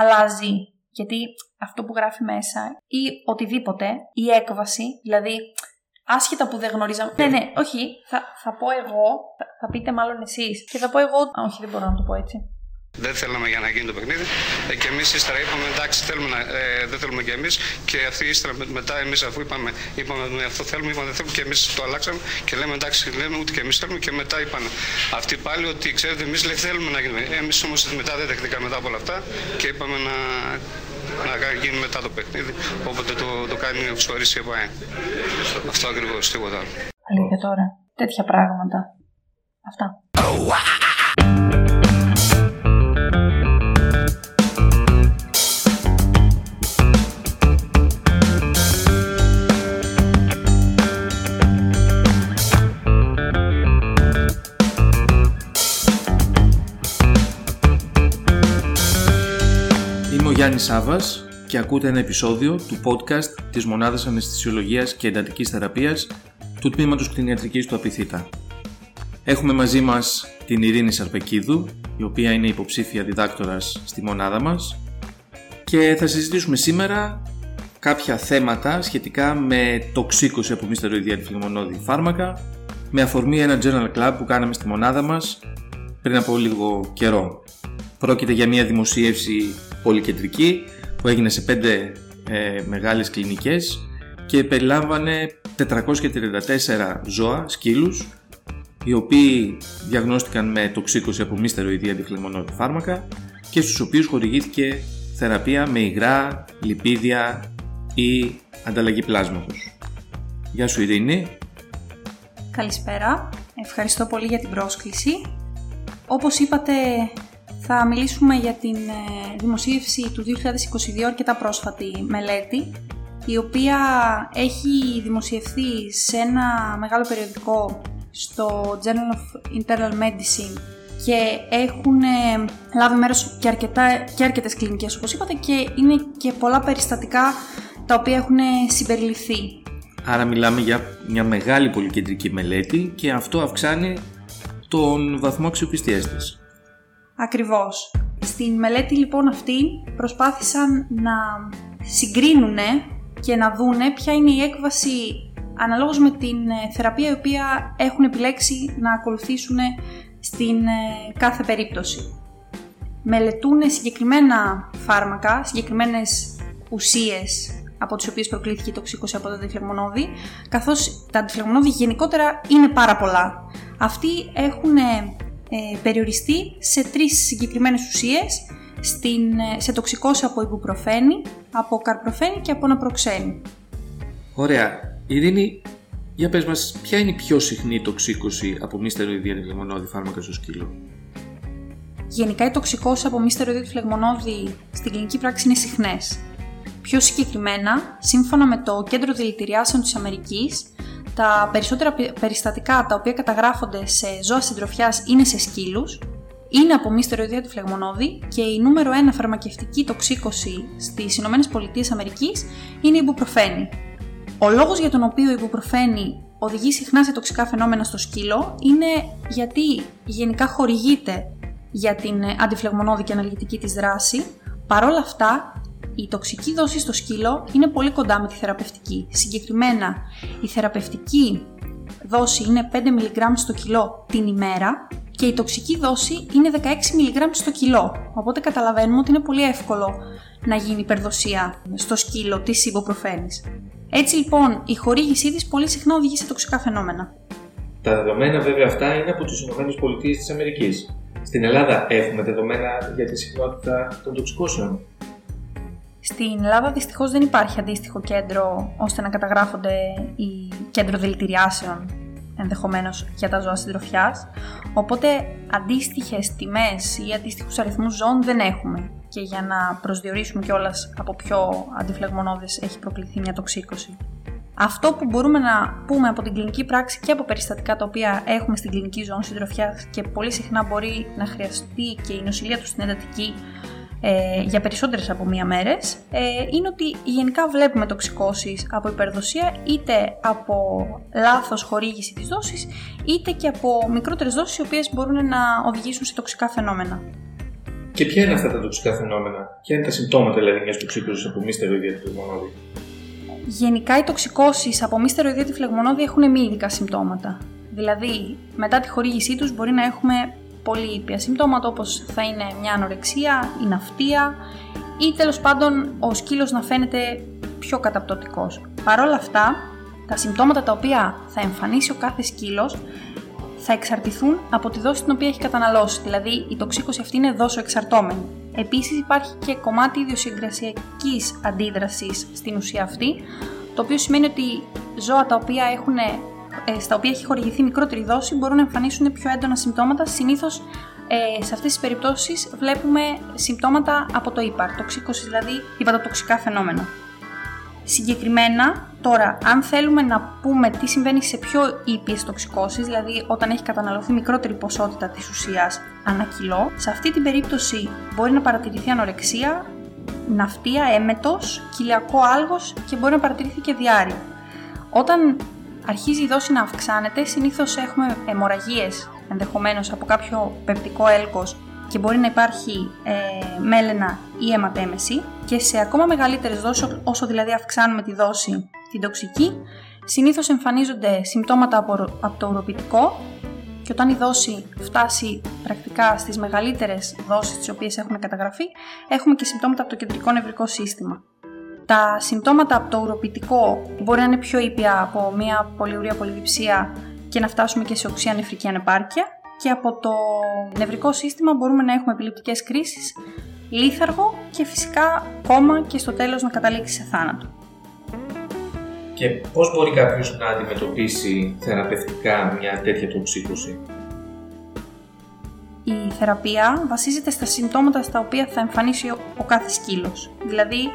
αλλάζει. Γιατί αυτό που γράφει μέσα ή οτιδήποτε, η έκβαση, δηλαδή άσχετα που δεν γνωρίζαμε. Ναι, ναι, όχι, θα, θα πω εγώ, θα, θα πείτε μάλλον εσείς. Και θα πω εγώ. Όχι, δεν μπορώ να το πω έτσι. Δεν θέλαμε για να γίνει το παιχνίδι. Ε, και εμείς ύστερα είπαμε εντάξει, θέλουμε να, ε, δεν θέλουμε και εμείς. Και αυτοί ύστερα μετά εμείς αφού είπαμε, είπαμε ναι, αυτό θέλουμε, είπαμε δεν θέλουμε και εμείς το αλλάξαμε. Και λέμε εντάξει, λέμε ούτε και εμείς θέλουμε. Και μετά είπαν αυτοί πάλι ότι ξέρετε, εμείς θέλουμε να γίνουμε. Εμείς όμως μετά δεν δεχτήκαμε μετά από όλα αυτά και είπαμε να, να γίνει μετά το παιχνίδι. Όποτε το, το κάνει ο Ξορής και πάει. Αυτό ακριβώς, τίποτα άλλο. Αλήθεια τώρα. Τέτοια πράγματα. Αυτά. Γιάννης Σάβας και ακούτε ένα επεισόδιο του podcast της Μονάδας Αναισθησιολογίας και Εντατικής Θεραπείας του Τμήματος Κτηνιατρικής του Απιθύτα. Έχουμε μαζί μας την Ειρήνη Σαρπεκίδου, η οποία είναι υποψήφια διδάκτορας στη μονάδα μας και θα συζητήσουμε σήμερα κάποια θέματα σχετικά με τοξίκωση από μη στεροειδία φάρμακα με αφορμή ένα journal club που κάναμε στη μονάδα μας πριν από λίγο καιρό. Πρόκειται για μια δημοσίευση πολυκεντρική που έγινε σε πέντε ε, μεγάλες κλινικές και περιλάμβανε 434 ζώα, σκύλους οι οποίοι διαγνώστηκαν με τοξίκωση από μη στεροειδή αντιφλεγμονώδη φάρμακα και στους οποίους χορηγήθηκε θεραπεία με υγρά, λιπίδια ή ανταλλαγή πλάσματος. Γεια σου Ειρήνη. Καλησπέρα. Ευχαριστώ πολύ για την πρόσκληση. Όπως είπατε θα μιλήσουμε για την ε, δημοσίευση του 2022 αρκετά πρόσφατη μελέτη η οποία έχει δημοσιευθεί σε ένα μεγάλο περιοδικό στο Journal of Internal Medicine και έχουν ε, λάβει μέρος και, αρκετά, και αρκετές κλινικές όπως είπατε και είναι και πολλά περιστατικά τα οποία έχουν συμπεριληφθεί. Άρα μιλάμε για μια μεγάλη πολυκεντρική μελέτη και αυτό αυξάνει τον βαθμό αξιοπιστίας της. Ακριβώς. Στην μελέτη λοιπόν αυτή προσπάθησαν να συγκρίνουν και να δούνε ποια είναι η έκβαση αναλόγως με την ε, θεραπεία η οποία έχουν επιλέξει να ακολουθήσουν στην ε, κάθε περίπτωση. Μελετούν συγκεκριμένα φάρμακα, συγκεκριμένες ουσίες από τις οποίες προκλήθηκε η τοξίκωση από τα αντιφλεγμονώδη, καθώς τα αντιφλεγμονώδη γενικότερα είναι πάρα πολλά. Αυτοί έχουν ε, περιοριστεί σε τρεις συγκεκριμένες ουσίες στην, ε, σε τοξικόση από υποπροφένη, από καρπροφένη και από ναπροξένη. Ωραία. Ειρήνη, για πες μας, ποια είναι η πιο συχνή τοξίκωση από μη στεροειδή φλεγμονώδη φάρμακα στο σκύλο; Γενικά οι τοξικώσεις από μη στεροειδή φλεγμονώδη στην κλινική πράξη είναι συχνές. Πιο συγκεκριμένα, σύμφωνα με το Κέντρο Δηλητηριάσεων της Αμερικής, τα περισσότερα περιστατικά τα οποία καταγράφονται σε ζώα συντροφιάς είναι σε σκύλους, είναι από μη στεροειδία του φλεγμονώδη και η νούμερο 1 φαρμακευτική τοξίκωση στις ΗΠΑ είναι η υποπροφένη. Ο λόγος για τον οποίο η υποπροφένη οδηγεί συχνά σε τοξικά φαινόμενα στο σκύλο είναι γιατί γενικά χορηγείται για την αντιφλεγμονώδη και αναλυτική της δράση, παρόλα αυτά η τοξική δόση στο σκύλο είναι πολύ κοντά με τη θεραπευτική. Συγκεκριμένα, η θεραπευτική δόση είναι 5 mg στο κιλό την ημέρα και η τοξική δόση είναι 16 mg στο κιλό. Οπότε καταλαβαίνουμε ότι είναι πολύ εύκολο να γίνει υπερδοσία στο σκύλο της υποπροφένης. Έτσι λοιπόν, η χορήγησή της πολύ συχνά οδηγεί σε τοξικά φαινόμενα. Τα δεδομένα βέβαια αυτά είναι από τις ΗΠΑ Στην Ελλάδα έχουμε δεδομένα για τη συχνότητα των τοξικώσεων. Στην Ελλάδα δυστυχώς δεν υπάρχει αντίστοιχο κέντρο ώστε να καταγράφονται οι κέντρο δηλητηριάσεων ενδεχομένως για τα ζώα συντροφιάς. Οπότε αντίστοιχες τιμές ή αντίστοιχους αριθμούς ζώων δεν έχουμε. Και για να προσδιορίσουμε κιόλας από ποιο αντιφλεγμονώδες έχει προκληθεί μια τοξίκωση. Αυτό που μπορούμε να πούμε από την κλινική πράξη και από περιστατικά τα οποία έχουμε στην κλινική ζώνη συντροφιάς και πολύ συχνά μπορεί να χρειαστεί και η νοσηλεία τους στην εντατική ε, για περισσότερες από μία μέρες ε, είναι ότι γενικά βλέπουμε τοξικώσεις από υπερδοσία είτε από λάθος χορήγηση της δόσης είτε και από μικρότερες δόσεις οι οποίες μπορούν να οδηγήσουν σε τοξικά φαινόμενα. Και ποια είναι αυτά τα τοξικά φαινόμενα, ποια είναι τα συμπτώματα δηλαδή μιας τοξικότητα από μη στεροειδία φλεγμονώδη. Γενικά οι τοξικώσεις από μη στεροειδία φλεγμονώδη έχουν μη ειδικά συμπτώματα. Δηλαδή, μετά τη χορήγησή τους μπορεί να έχουμε πολύ ήπια συμπτώματα όπως θα είναι μια ανορεξία, η ναυτία ή τέλος πάντων ο σκύλος να φαίνεται πιο καταπτωτικός. Παρ' όλα αυτά, τα συμπτώματα τα οποία θα εμφανίσει ο κάθε σκύλος θα εξαρτηθούν από τη δόση την οποία έχει καταναλώσει, δηλαδή η τοξίκωση αυτή είναι δόσο εξαρτώμενη. Επίσης υπάρχει και κομμάτι ιδιοσυγκρασιακής αντίδρασης στην ουσία αυτή, το οποίο σημαίνει ότι ζώα τα οποία έχουν, ε, στα οποία έχει χορηγηθεί μικρότερη δόση μπορούν να εμφανίσουν πιο έντονα συμπτώματα. Συνήθως ε, σε αυτές τις περιπτώσεις βλέπουμε συμπτώματα από το ύπαρ, τοξίκωση δηλαδή, υπατοτοξικά φαινόμενα. Συγκεκριμένα, τώρα, αν θέλουμε να πούμε τι συμβαίνει σε πιο ήπιες τοξικώσεις, δηλαδή όταν έχει καταναλωθεί μικρότερη ποσότητα της ουσίας ανά κιλό, σε αυτή την περίπτωση μπορεί να παρατηρηθεί ανορεξία, ναυτία, έμετος, κοιλιακό άλγος και μπορεί να παρατηρηθεί και διάρρεια. Όταν αρχίζει η δόση να αυξάνεται, συνήθως έχουμε αιμορραγίες ενδεχομένως από κάποιο πεπτικό έλκος και μπορεί να υπάρχει ε, μέλενα ή αιματέμεση και σε ακόμα μεγαλύτερες δόσεις, όσο δηλαδή αυξάνουμε τη δόση την τοξική, συνήθως εμφανίζονται συμπτώματα από, το ουροπητικό και όταν η δόση φτάσει πρακτικά στις μεγαλύτερες δόσεις τις οποίες έχουμε καταγραφεί, έχουμε και συμπτώματα από το κεντρικό νευρικό σύστημα. Τα συμπτώματα από το ουροπητικό μπορεί να είναι πιο ήπια από μια πολυουρία πολυδιψία και να φτάσουμε και σε οξία νεφρική ανεπάρκεια και από το νευρικό σύστημα μπορούμε να έχουμε επιληπτικές κρίσεις, λίθαργο και φυσικά κόμμα και στο τέλος να καταλήξει σε θάνατο. Και πώς μπορεί κάποιος να αντιμετωπίσει θεραπευτικά μια τέτοια τοξίκωση; Η θεραπεία βασίζεται στα συμπτώματα στα οποία θα εμφανίσει ο κάθε σκύλος. Δηλαδή,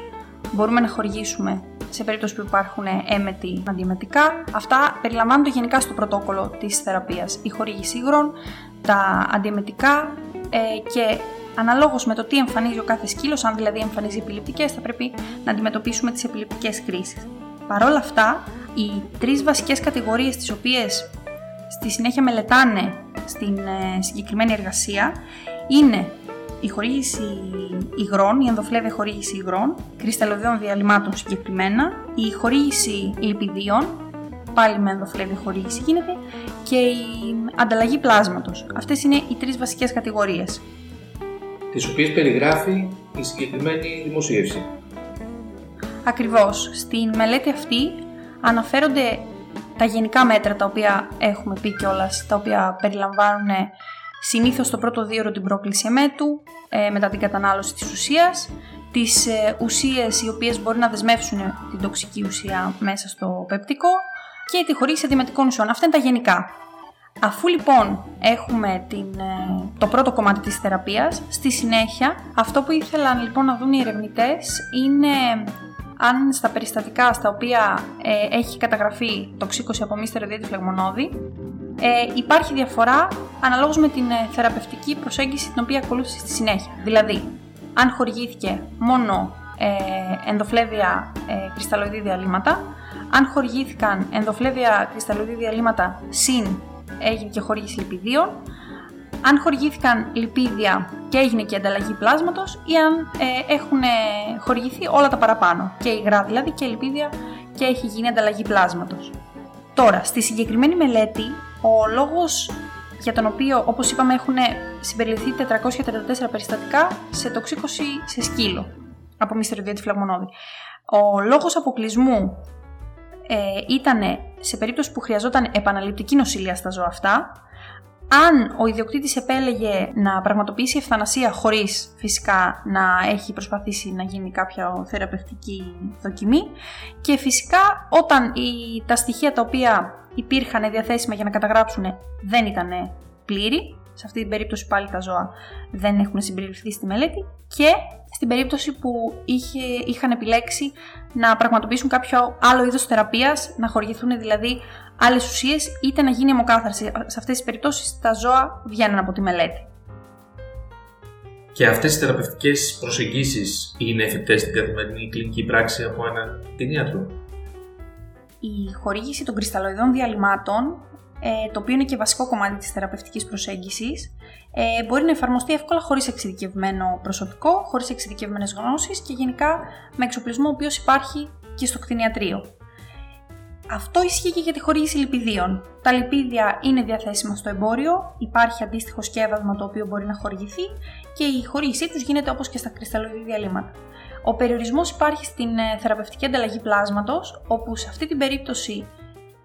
μπορούμε να χορηγήσουμε σε περίπτωση που υπάρχουν έμετοι αντιεμετικά. Αυτά περιλαμβάνονται γενικά στο πρωτόκολλο της θεραπείας. Η χορήγηση υγρών, τα αντιεμετικά ε, και αναλόγως με το τι εμφανίζει ο κάθε σκύλος, αν δηλαδή εμφανίζει επιληπτικές, θα πρέπει να αντιμετωπίσουμε τις επιληπτικές κρίσεις. Παρ' όλα αυτά, οι τρεις βασικές κατηγορίες τις οποίες στη συνέχεια μελετάνε στην ε, συγκεκριμένη εργασία είναι η χορήγηση υγρών, η ενδοφλέβια χορήγηση υγρών, κρυσταλλωδιών διαλυμάτων συγκεκριμένα, η χορήγηση λιπιδίων, πάλι με ενδοφλέβια χορήγηση γίνεται, και η ανταλλαγή πλάσματος. Αυτές είναι οι τρεις βασικές κατηγορίες. Τις οποίες περιγράφει η συγκεκριμένη δημοσίευση. Ακριβώς. Στην μελέτη αυτή αναφέρονται τα γενικά μέτρα τα οποία έχουμε πει κιόλας, τα οποία περιλαμβάνουν Συνήθως το πρώτο δύο την πρόκληση εμέτου, ε, μετά την κατανάλωση της ουσίας, τις ε, ουσίες οι οποίες μπορεί να δεσμεύσουν την τοξική ουσία μέσα στο πεπτικό και τη χωρίς αντιμετικών ουσιών. Αυτά είναι τα γενικά. Αφού λοιπόν έχουμε την, ε, το πρώτο κομμάτι της θεραπείας, στη συνέχεια αυτό που ήθελαν λοιπόν να δουν οι ερευνητές είναι αν στα περιστατικά στα οποία ε, έχει καταγραφεί τοξίκωση από μη στερεοδίαιτη φλεγμονώδη, ε, υπάρχει διαφορά αναλόγως με την ε, θεραπευτική προσέγγιση την οποία ακολούθησε στη συνέχεια. Δηλαδή, αν χορηγήθηκε μόνο ε, ενδοφλέβια ε, κρυσταλλοειδή διαλύματα, αν χορηγήθηκαν ενδοφλέβια κρυσταλλοειδή διαλύματα συν έγινε και χορήγηση λιπιδίων, αν χορηγήθηκαν λιπίδια και έγινε και ανταλλαγή πλάσματος ή αν ε, έχουν χορηγηθεί όλα τα παραπάνω, και υγρά δηλαδή και λιπίδια και έχει γίνει ανταλλαγή πλάσματος. Τώρα, στη συγκεκριμένη μελέτη, ο λόγος για τον οποίο, όπως είπαμε, έχουν συμπεριληφθεί 434 περιστατικά σε τοξίκωση σε σκύλο από μυστεριδιώτη φλαγμονώδη. Ο λόγος αποκλεισμού ε, ήταν σε περίπτωση που χρειαζόταν επαναληπτική νοσηλεία στα ζώα αυτά, αν ο ιδιοκτήτης επέλεγε να πραγματοποιήσει ευθανασία χωρίς φυσικά να έχει προσπαθήσει να γίνει κάποια θεραπευτική δοκιμή και φυσικά όταν η, τα στοιχεία τα οποία υπήρχαν διαθέσιμα για να καταγράψουν δεν ήταν πλήρη, σε αυτή την περίπτωση πάλι τα ζώα δεν έχουν συμπεριληφθεί στη μελέτη και στην περίπτωση που είχε, είχαν επιλέξει να πραγματοποιήσουν κάποιο άλλο είδος θεραπείας, να χορηγηθούν δηλαδή άλλες ουσίες, είτε να γίνει αιμοκάθαρση. Σε αυτές τις περιπτώσεις τα ζώα βγαίνουν από τη μελέτη. Και αυτές οι θεραπευτικές προσεγγίσεις είναι εφικτές στην καθημερινή κλινική πράξη από έναν κτηνίατρο. Η χορήγηση των κρυσταλλοειδών διαλυμάτων ε, το οποίο είναι και βασικό κομμάτι της θεραπευτικής προσέγγισης, ε, μπορεί να εφαρμοστεί εύκολα χωρίς εξειδικευμένο προσωπικό, χωρίς εξειδικευμένες γνώσεις και γενικά με εξοπλισμό ο οποίος υπάρχει και στο κτηνιατρίο. Αυτό ισχύει και για τη χορήγηση λιπιδίων. Τα λιπίδια είναι διαθέσιμα στο εμπόριο, υπάρχει αντίστοιχο σκεύασμα το οποίο μπορεί να χορηγηθεί και η χορήγησή τους γίνεται όπως και στα κρυσταλλοειδή διαλύματα. Ο περιορισμός υπάρχει στην ε, θεραπευτική ανταλλαγή πλάσματος, όπου σε αυτή την περίπτωση,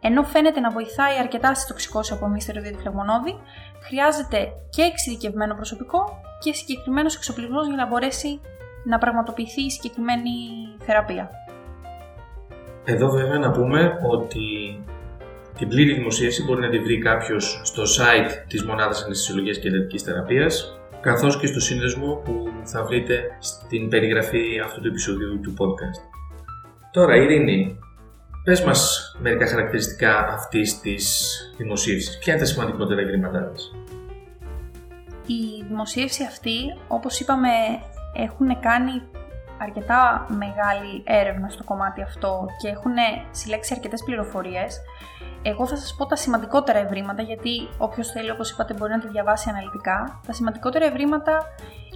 ενώ φαίνεται να βοηθάει αρκετά στη τοξικώση από μη φλεγμονώδη, χρειάζεται και εξειδικευμένο προσωπικό και συγκεκριμένος εξοπλισμός για να μπορέσει να πραγματοποιηθεί η συγκεκριμένη θεραπεία. Εδώ βέβαια να πούμε ότι την πλήρη δημοσίευση μπορεί να τη βρει κάποιος στο site της Μονάδας Αναισθησιολογίας και Εντατικής Θεραπείας καθώς και στο σύνδεσμο που θα βρείτε στην περιγραφή αυτού του επεισοδίου του podcast. Τώρα Ειρήνη, πες μας μερικά χαρακτηριστικά αυτής της δημοσίευσης. Ποια είναι τα σημαντικότερα ευρήματά της; Η δημοσίευση αυτή, όπως είπαμε, έχουν κάνει αρκετά μεγάλη έρευνα στο κομμάτι αυτό και έχουν συλλέξει αρκετές πληροφορίες. Εγώ θα σας πω τα σημαντικότερα ευρήματα, γιατί όποιος θέλει, όπως είπατε, μπορεί να τη διαβάσει αναλυτικά. Τα σημαντικότερα ευρήματα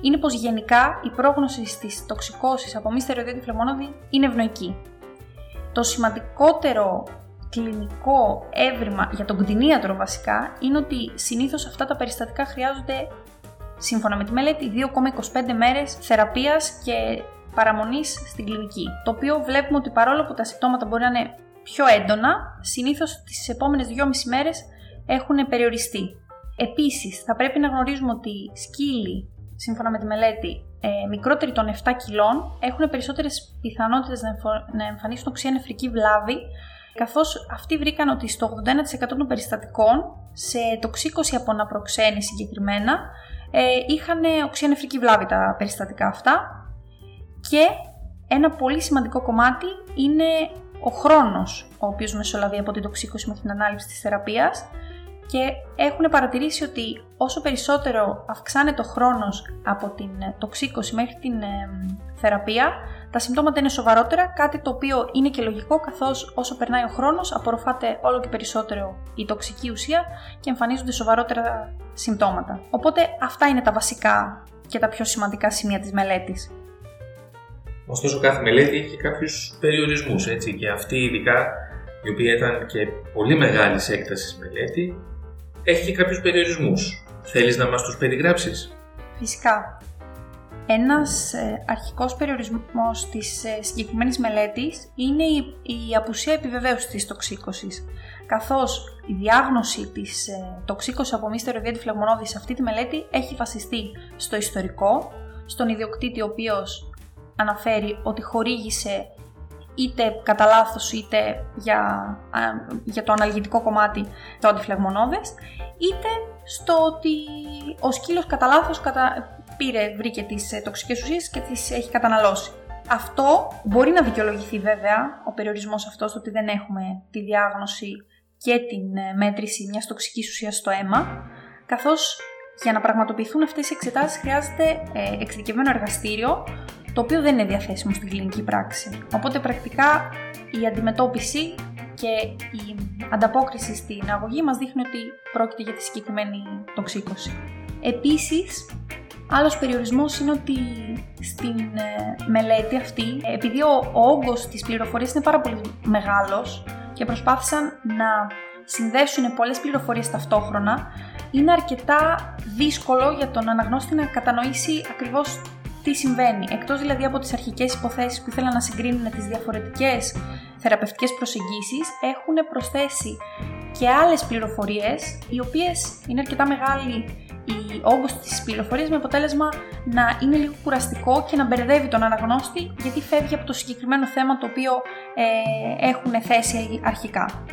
είναι πως γενικά η πρόγνωση της τοξικώσης από μη στερεοδιότη φλεγμόνωδη είναι ευνοϊκή. Το σημαντικότερο κλινικό έβριμα για τον κτηνίατρο βασικά είναι ότι συνήθως αυτά τα περιστατικά χρειάζονται σύμφωνα με τη μελέτη 2,25 μέρες θεραπείας και παραμονής στην κλινική. Το οποίο βλέπουμε ότι παρόλο που τα συμπτώματα μπορεί να είναι πιο έντονα, συνήθως τις επόμενες 2,5 μέρες έχουν περιοριστεί. Επίσης, θα πρέπει να γνωρίζουμε ότι σκύλοι, σύμφωνα με τη μελέτη, ε, μικρότεροι των 7 κιλών έχουν περισσότερες πιθανότητες να, να εμφανίσουν οξία νεφρική βλάβη, καθώς αυτοί βρήκαν ότι στο 81% των περιστατικών, σε τοξίκωση από αναπροξένη συγκεκριμένα, ε, είχαν οξία νεφρική βλάβη τα περιστατικά αυτά και ένα πολύ σημαντικό κομμάτι είναι ο χρόνος ο οποίος μεσολαβεί από την τοξίκωση μέχρι την ανάληψη της θεραπείας και έχουν παρατηρήσει ότι όσο περισσότερο αυξάνεται ο χρόνος από την τοξίκωση μέχρι την θεραπεία, τα συμπτώματα είναι σοβαρότερα, κάτι το οποίο είναι και λογικό καθώς όσο περνάει ο χρόνος απορροφάται όλο και περισσότερο η τοξική ουσία και εμφανίζονται σοβαρότερα συμπτώματα. Οπότε αυτά είναι τα βασικά και τα πιο σημαντικά σημεία της μελέτης. Ωστόσο, κάθε μελέτη έχει κάποιους περιορισμούς. Και αυτή, ειδικά η οποία ήταν και πολύ μεγάλη έκταση μελέτη, έχει και κάποιους περιορισμούς. Θέλεις να μας τους περιγράψεις; Φυσικά. Ένας ε, αρχικός περιορισμός της ε, συγκεκριμένης μελέτης είναι η, η απουσία επιβεβαίωσης της τοξίκωσης, καθώς η διάγνωση της ε, τοξίκωσης από μη στεροδιέτη φλεγμονώδης σε αυτή τη μελέτη έχει βασιστεί στο ιστορικό, στον ιδιοκτήτη ο οποίος αναφέρει ότι χορήγησε είτε κατά λάθος είτε για, για το αναλγητικό κομμάτι το αντιφλεγμονώδες, είτε στο ότι ο σκύλος κατά λάθος κατα... πήρε, βρήκε τις ε, τοξικές ουσίες και τις έχει καταναλώσει. Αυτό μπορεί να δικαιολογηθεί βέβαια, ο περιορισμός αυτός, ότι δεν έχουμε τη διάγνωση και την ε, μέτρηση μιας τοξικής ουσίας στο αίμα, καθώς για να πραγματοποιηθούν αυτές οι εξετάσεις χρειάζεται ε, εξειδικευμένο εργαστήριο, το οποίο δεν είναι διαθέσιμο στην κλινική πράξη. Οπότε πρακτικά η αντιμετώπιση και η ανταπόκριση στην αγωγή μας δείχνει ότι πρόκειται για τη συγκεκριμένη τοξίκωση. Επίσης, άλλος περιορισμός είναι ότι στην ε, μελέτη αυτή, επειδή ο, ο όγκος της πληροφορίας είναι πάρα πολύ μεγάλος και προσπάθησαν να συνδέσουν πολλές πληροφορίες ταυτόχρονα, είναι αρκετά δύσκολο για τον αναγνώστη να κατανοήσει ακριβώς τι συμβαίνει. Εκτός δηλαδή από τις αρχικές υποθέσεις που ήθελαν να συγκρίνουν τις διαφορετικές θεραπευτικές προσεγγίσεις, έχουν προσθέσει και άλλες πληροφορίες, οι οποίες είναι αρκετά μεγάλη η όγκος της πληροφορίας με αποτέλεσμα να είναι λίγο κουραστικό και να μπερδεύει τον αναγνώστη γιατί φεύγει από το συγκεκριμένο θέμα το οποίο ε, έχουν θέσει αρχικά.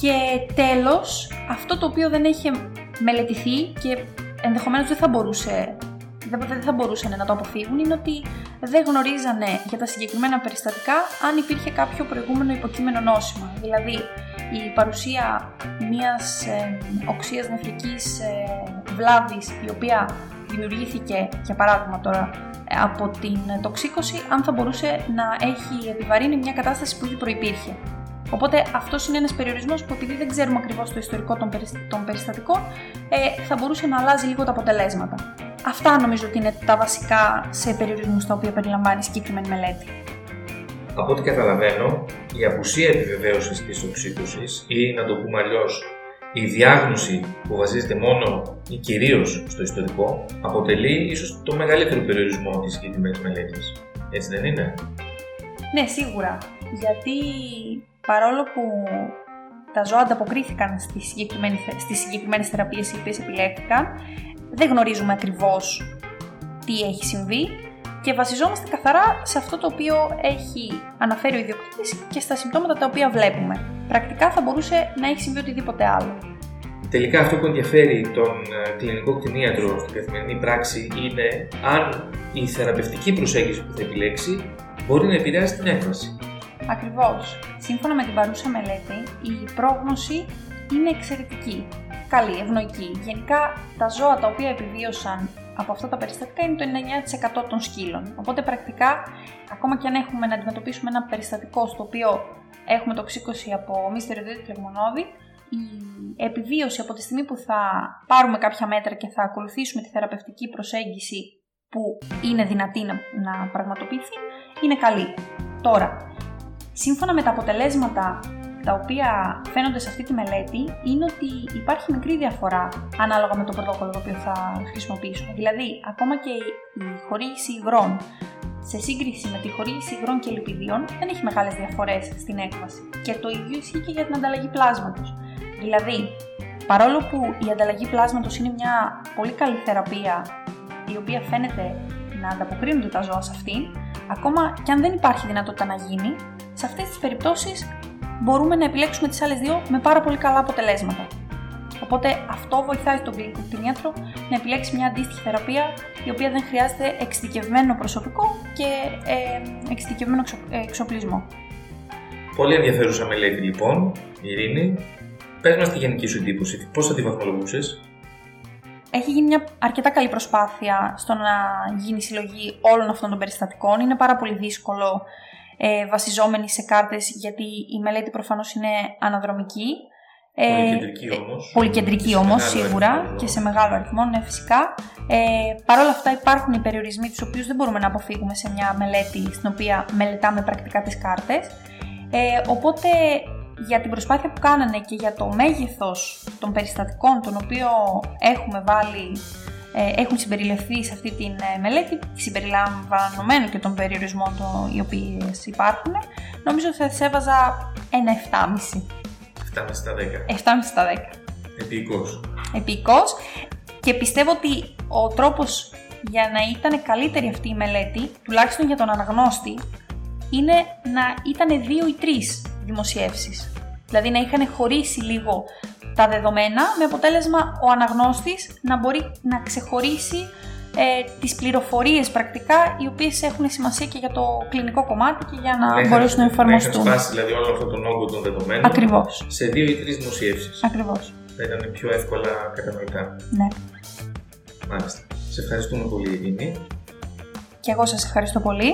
Και τέλος, αυτό το οποίο δεν έχει μελετηθεί και ενδεχομένως δεν θα μπορούσε δεν θα μπορούσαν να το αποφύγουν είναι ότι δεν γνωρίζανε για τα συγκεκριμένα περιστατικά αν υπήρχε κάποιο προηγούμενο υποκείμενο νόσημα. Δηλαδή, η παρουσία μιας ε, οξείας νεφρικής ε, βλάβης η οποία δημιουργήθηκε, για παράδειγμα τώρα, από την τοξίκωση, αν θα μπορούσε να έχει επιβαρύνει μια κατάσταση που ήδη προϋπήρχε. Οπότε αυτός είναι ένας περιορισμός που επειδή δεν ξέρουμε ακριβώς το ιστορικό των, των περιστατικών, ε, θα μπορούσε να αλλάζει λίγο τα αποτελέσματα. Αυτά νομίζω ότι είναι τα βασικά σε περιορισμούς τα οποία περιλαμβάνει η συγκεκριμένη μελέτη. Από ό,τι καταλαβαίνω, η απουσία επιβεβαίωσης της οξύτωσης ή να το πούμε αλλιώς, η διάγνωση που βασίζεται μόνο ή κυρίως στο ιστορικό αποτελεί ίσως το μεγαλύτερο περιορισμό της συγκεκριμένης μελέτης. Έτσι δεν είναι; Ναι, σίγουρα. Γιατί παρόλο που τα ζώα ανταποκρίθηκαν στις συγκεκριμένες, στις συγκεκριμένες θεραπείες οι οποίες επιλέχθηκαν, δεν γνωρίζουμε ακριβώς τι έχει συμβεί και βασιζόμαστε καθαρά σε αυτό το οποίο έχει αναφέρει ο ιδιοκτήτης και στα συμπτώματα τα οποία βλέπουμε. Πρακτικά θα μπορούσε να έχει συμβεί οτιδήποτε άλλο. Τελικά αυτό που ενδιαφέρει τον ε, κλινικό κτηνίατρο στην καθημερινή πράξη είναι αν η θεραπευτική προσέγγιση που θα επιλέξει μπορεί να επηρεάσει την έκβαση. Ακριβώς. Σύμφωνα με την παρούσα μελέτη, η πρόγνωση είναι εξαιρετική. Καλή, ευνοϊκή. Γενικά, τα ζώα τα οποία επιβίωσαν από αυτά τα περιστατικά είναι το 99% των σκύλων. Οπότε, πρακτικά, ακόμα και αν έχουμε να αντιμετωπίσουμε ένα περιστατικό στο οποίο έχουμε τοξίκωση από μη στερεοδίτη φλεγμονώδη, η επιβίωση από τη στιγμή που θα πάρουμε κάποια μέτρα και θα ακολουθήσουμε τη θεραπευτική προσέγγιση που είναι δυνατή να, να πραγματοποιηθεί, είναι καλή. Τώρα, Σύμφωνα με τα αποτελέσματα τα οποία φαίνονται σε αυτή τη μελέτη, είναι ότι υπάρχει μικρή διαφορά ανάλογα με το πρωτόκολλο το οποίο θα χρησιμοποιήσουμε. Δηλαδή, ακόμα και η χορήγηση υγρών σε σύγκριση με τη χορήγηση υγρών και λιπιδίων δεν έχει μεγάλες διαφορές στην έκβαση. Και το ίδιο ισχύει και για την ανταλλαγή πλάσματος. Δηλαδή, παρόλο που η ανταλλαγή πλάσματος είναι μια πολύ καλή θεραπεία η οποία φαίνεται να ανταποκρίνονται τα ζώα σε αυτήν, ακόμα και αν δεν υπάρχει δυνατότητα να γίνει, σε αυτές τις περιπτώσεις μπορούμε να επιλέξουμε τις άλλες δύο με πάρα πολύ καλά αποτελέσματα. Οπότε αυτό βοηθάει τον κλινικό κτηνίατρο να επιλέξει μια αντίστοιχη θεραπεία η οποία δεν χρειάζεται εξειδικευμένο προσωπικό και ε, εξειδικευμένο εξοπλισμό. Πολύ ενδιαφέρουσα μελέτη λοιπόν, Ειρήνη. Πες μας τη γενική σου εντύπωση, πώς θα τη βαθμολογούσες; Έχει γίνει μια αρκετά καλή προσπάθεια στο να γίνει συλλογή όλων αυτών των περιστατικών. Είναι πάρα πολύ δύσκολο ε, βασιζόμενοι σε κάρτες γιατί η μελέτη προφανώς είναι αναδρομική. Ε, πολυκεντρική όμως. Πολυκεντρική όμως, σίγουρα και σε μεγάλο αριθμό, ναι φυσικά. Ε, Παρ' όλα αυτά υπάρχουν οι περιορισμοί τους οποίους δεν μπορούμε να αποφύγουμε σε μια μελέτη στην οποία μελετάμε πρακτικά τις κάρτες. Ε, οπότε για την προσπάθεια που κάνανε και για το μέγεθος των περιστατικών των οποίο έχουμε βάλει ε, έχουν συμπεριληφθεί σε αυτή τη ε, μελέτη, συμπεριλαμβανομένου και των περιορισμών το, οι οποίε υπάρχουν, νομίζω ότι θα τι έβαζα ένα 7,5. 7,5 στα 10. 7,5 στα 10. Επίκος. Επίκος. Και πιστεύω ότι ο τρόπος για να ήταν καλύτερη αυτή η μελέτη, τουλάχιστον για τον αναγνώστη, είναι να ήταν δύο ή τρεις δημοσιεύσεις. Δηλαδή να είχαν χωρίσει λίγο τα δεδομένα με αποτέλεσμα ο αναγνώστης να μπορεί να ξεχωρίσει ε, τις πληροφορίες πρακτικά οι οποίες έχουν σημασία και για το κλινικό κομμάτι και για να ναι, μπορέσουν να εφαρμοστούν. Να σπάσει δηλαδή όλο αυτόν τον όγκο των δεδομένων Ακριβώς. σε δύο ή τρεις δημοσιεύσεις. Ακριβώς. Θα ήταν πιο εύκολα κατανοητά. Ναι. Μάλιστα. Σε ευχαριστούμε πολύ Ειρήνη. Και εγώ σας ευχαριστώ πολύ.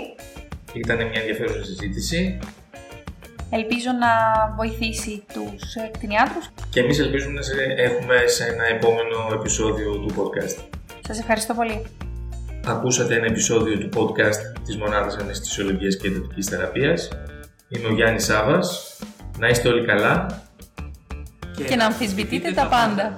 Ήταν μια ενδιαφέρουσα συζήτηση. Ελπίζω να βοηθήσει τους ε, κτηνιάτρους. Και εμείς ελπίζουμε να σε έχουμε σε ένα επόμενο επεισόδιο του podcast. Σας ευχαριστώ πολύ. Ακούσατε ένα επεισόδιο του podcast της Μονάδας Αναισθησιολογίας και Εντατικής Θεραπείας. Είμαι ο Γιάννης Σάβας. Να είστε όλοι καλά. Και, και να αμφισβητείτε τα πάντα.